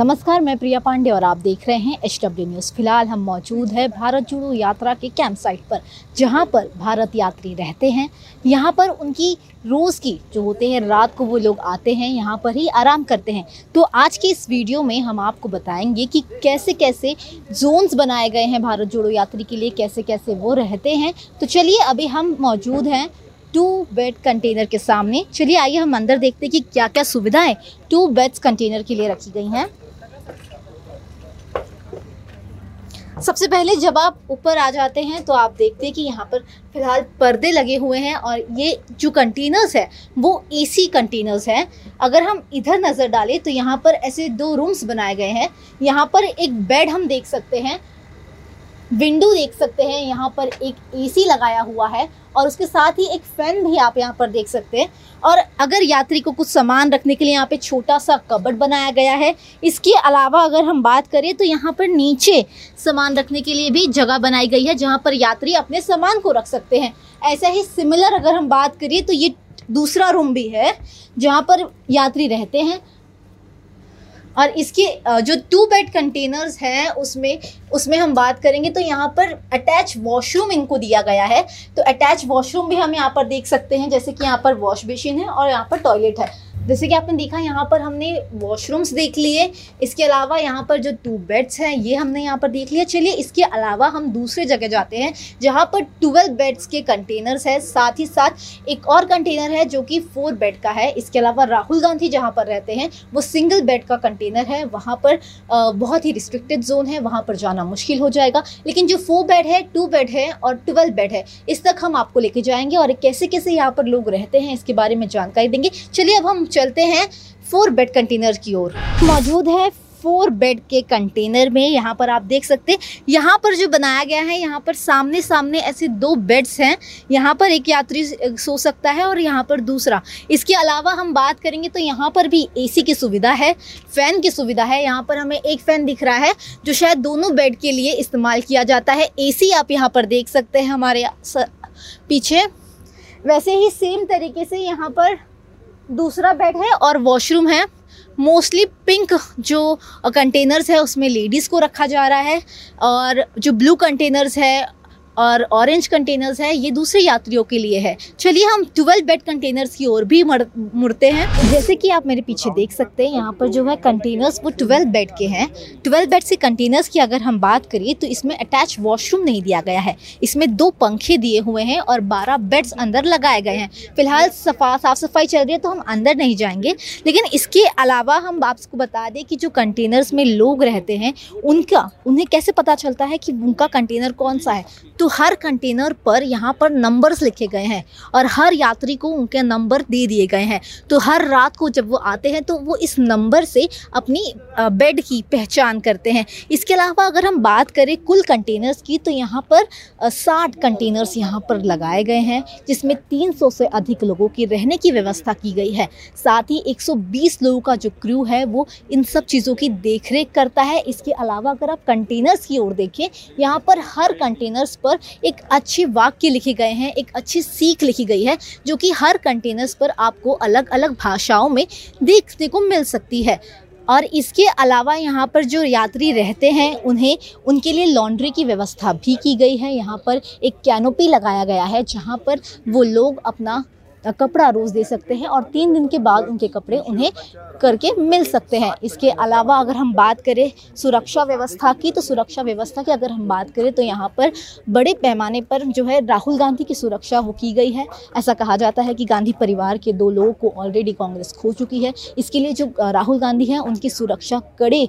नमस्कार, मैं प्रिया पांडे और आप देख रहे हैं एच डब्ल्यू न्यूज़ फ़िलहाल हम मौजूद है भारत जोड़ो यात्रा के कैंप साइट पर, जहाँ पर भारत यात्री रहते हैं। यहाँ पर उनकी रोज़ की जो होते हैं, रात को वो लोग आते हैं, यहाँ पर ही आराम करते हैं। तो आज के इस वीडियो में हम आपको बताएँगे कि कैसे कैसे जोन्स बनाए गए हैं भारत जोड़ो यात्री के लिए कैसे कैसे वो रहते हैं। तो चलिए, अभी हम मौजूद हैं टू बेड कंटेनर के सामने। चलिए, आइए हम अंदर देखते हैं कि क्या क्या सुविधाएँ टू बेड्स कंटेनर के लिए रखी गई हैं। सबसे पहले जब आप ऊपर आ जाते हैं तो आप देखते हैं कि यहाँ पर फ़िलहाल पर्दे लगे हुए हैं और ये जो कंटेनर्स है, वो एसी कंटेनर्स हैं। अगर हम इधर नज़र डालें तो यहाँ पर ऐसे दो रूम्स बनाए गए हैं। यहाँ पर एक बेड हम देख सकते हैं। विंडो देख सकते हैं, यहाँ पर एक एसी लगाया हुआ है और उसके साथ ही एक फ़ैन भी आप यहाँ पर देख सकते हैं। और अगर यात्री को कुछ सामान रखने के लिए यहाँ पे छोटा सा कबर्ड बनाया गया है, इसके अलावा अगर हम बात करें तो यहाँ पर नीचे सामान रखने के लिए भी जगह बनाई गई है, जहाँ पर यात्री अपने सामान को रख सकते हैं। ऐसा ही सिमिलर अगर हम बात करिए तो ये दूसरा रूम भी है, जहाँ पर यात्री रहते हैं। और इसके जो टू बेड कंटेनर्स हैं, उसमें उसमें हम बात करेंगे तो यहाँ पर अटैच वॉशरूम इनको दिया गया है। तो अटैच वॉशरूम भी हम यहाँ पर देख सकते हैं, जैसे कि यहाँ पर वॉश बेसिन है और यहाँ पर टॉयलेट है। जैसे कि आपने देखा, यहाँ पर हमने वॉशरूम्स देख लिए। इसके अलावा यहाँ पर जो टू बेड्स हैं, ये हमने यहाँ पर देख लिया। चलिए, इसके अलावा हम दूसरे जगह जाते हैं, जहाँ पर ट्वेल्व बेड्स के कंटेनर्स है। साथ ही साथ एक और कंटेनर है जो कि फोर बेड का है। इसके अलावा राहुल गांधी जहाँ पर रहते हैं, वो सिंगल बेड का कंटेनर है। वहाँ पर बहुत ही रिस्ट्रिक्टेड जोन है। वहाँ पर जाना मुश्किल हो जाएगा। लेकिन जो फोर बेड है टू बेड है और ट्वेल्व बेड है, इस तक हम आपको लेके जाएँगे और कैसे कैसे यहाँ पर लोग रहते हैं, इसके बारे में जानकारी देंगे। चलिए, अब हम चलते हैं फोर बेड कंटेनर की ओर। मौजूद है फोर बेड के कंटेनर में, यहाँ पर आप देख सकते हैं। यहाँ पर जो बनाया गया है, यहाँ पर सामने सामने ऐसे दो बेड्स हैं। यहाँ पर एक यात्री सो सकता है और यहाँ पर दूसरा। इसके अलावा हम बात करेंगे तो यहाँ पर भी एसी की सुविधा है, फ़ैन की सुविधा है। यहाँ पर हमें एक फ़ैन दिख रहा है, जो शायद दोनों बेड के लिए इस्तेमाल किया जाता है। एसी आप यहाँ पर देख सकते हैं हमारे पीछे। वैसे ही सेम तरीके से यहाँ पर दूसरा बेड है और वॉशरूम है। मोस्टली पिंक जो कंटेनर्स है, उसमें लेडीज़ को रखा जा रहा है। और जो ब्लू कंटेनर्स है और ऑरेंज कंटेनर्स है, ये दूसरे यात्रियों के लिए है। चलिए हम ट्वेल्व बेड कंटेनर्स की ओर भी मुड़ते हैं। जैसे कि आप मेरे पीछे देख सकते हैं, यहाँ पर जो है कंटेनर्स वो ट्वेल्व बेड के हैं। ट्वेल्व बेड से कंटेनर्स की अगर हम बात करिए तो इसमें अटैच वॉशरूम नहीं दिया गया है। इसमें दो पंखे दिए हुए हैं और बारह बेड्स अंदर लगाए गए हैं। फ़िलहाल सफ़ा साफ़ सफ़ाई चल रही है तो हम अंदर नहीं जाएँगे। लेकिन इसके अलावा हम आपको बता दें कि जो कंटेनर्स में लोग रहते हैं, उनका, उन्हें कैसे पता चलता है कि उनका कंटेनर कौन सा है? तो हर कंटेनर पर यहाँ पर नंबर्स लिखे गए हैं और हर यात्री को उनके नंबर दे दिए गए हैं। तो हर रात को जब वो आते हैं तो वो इस नंबर से अपनी बेड की पहचान करते हैं। इसके अलावा अगर हम बात करें कुल कंटेनर्स की तो यहाँ पर साठ कंटेनर्स यहाँ पर लगाए गए हैं, जिसमें 300 से अधिक लोगों की रहने की व्यवस्था की गई है। साथ ही 120 लोगों का जो क्रू है, वो इन सब चीज़ों की देखरेख करता है। इसके अलावा अगर आप कंटेनर्स की ओर देखें, यहाँ पर हर कंटेनर्स पर एक अच्छे वाक्य लिखे गए हैं, एक अच्छी सीख लिखी गई है, जो कि हर कंटेनर्स पर आपको अलग अलग भाषाओं में देखने को मिल सकती है। और इसके अलावा यहाँ पर जो यात्री रहते हैं, उन्हें, उनके लिए लॉन्ड्री की व्यवस्था भी की गई है। यहाँ पर एक कैनोपी लगाया गया है, जहाँ पर वो लोग अपना कपड़ा रोज़ दे सकते हैं और तीन दिन के बाद उनके कपड़े उन्हें करके मिल सकते हैं। इसके अलावा अगर हम बात करें सुरक्षा व्यवस्था की तो सुरक्षा व्यवस्था की अगर हम बात करें तो यहाँ पर बड़े पैमाने पर जो है राहुल गांधी की सुरक्षा वो की गई है। ऐसा कहा जाता है कि गांधी परिवार के दो लोगों को ऑलरेडी कांग्रेस खो चुकी है। इसके लिए जो राहुल गांधी हैं, उनकी सुरक्षा कड़े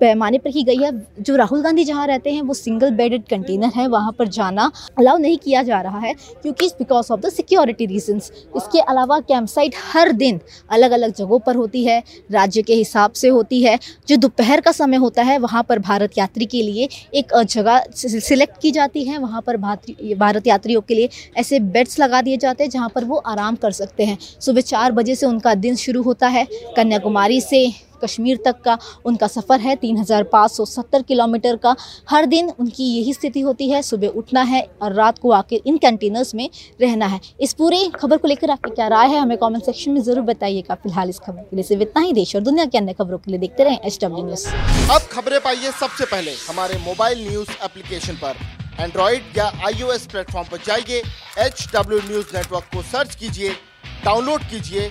पैमाने पर की गई है। जो राहुल गांधी जहाँ रहते हैं, वो सिंगल बेडेड कंटेनर है, वहाँ पर जाना अलाउ नहीं किया जा रहा है, क्योंकि because of the security reasons इसके अलावा कैंप साइट हर दिन अलग अलग जगहों पर होती है, राज्य के हिसाब से होती है। जो दोपहर का समय होता है, वहाँ पर भारत यात्री के लिए एक जगह सिलेक्ट की जाती है। वहाँ पर भारत यात्रियों के लिए ऐसे बेड्स लगा दिए जाते हैं, जहाँ पर वो आराम कर सकते हैं। सुबह चार बजे से उनका दिन शुरू होता है। कन्याकुमारी से कश्मीर तक का। उनका सफ़र है 3,570 किलोमीटर का। हर दिन उनकी यही स्थिति होती है सुबह उठना है और रात को आकर इन कंटेनर्स में रहना है। इस पूरी खबर को लेकर आपकी क्या राय है हमें कमेंट सेक्शन में ज़रूर बताइएगा। फ़िलहाल इस खबर के लिए सिर्फ़ इतना ही। देश और दुनिया के अन्य खबरों के लिए देखते रहें एच डब्ल्यू न्यूज़ अब खबरें पाइए सबसे पहले हमारे मोबाइल न्यूज़ एप्लीकेशन पर। एंड्रॉइड या आईओएस प्लेटफॉर्म पर जाइए एच डब्ल्यू न्यूज़ नेटवर्क को सर्च कीजिए डाउनलोड कीजिए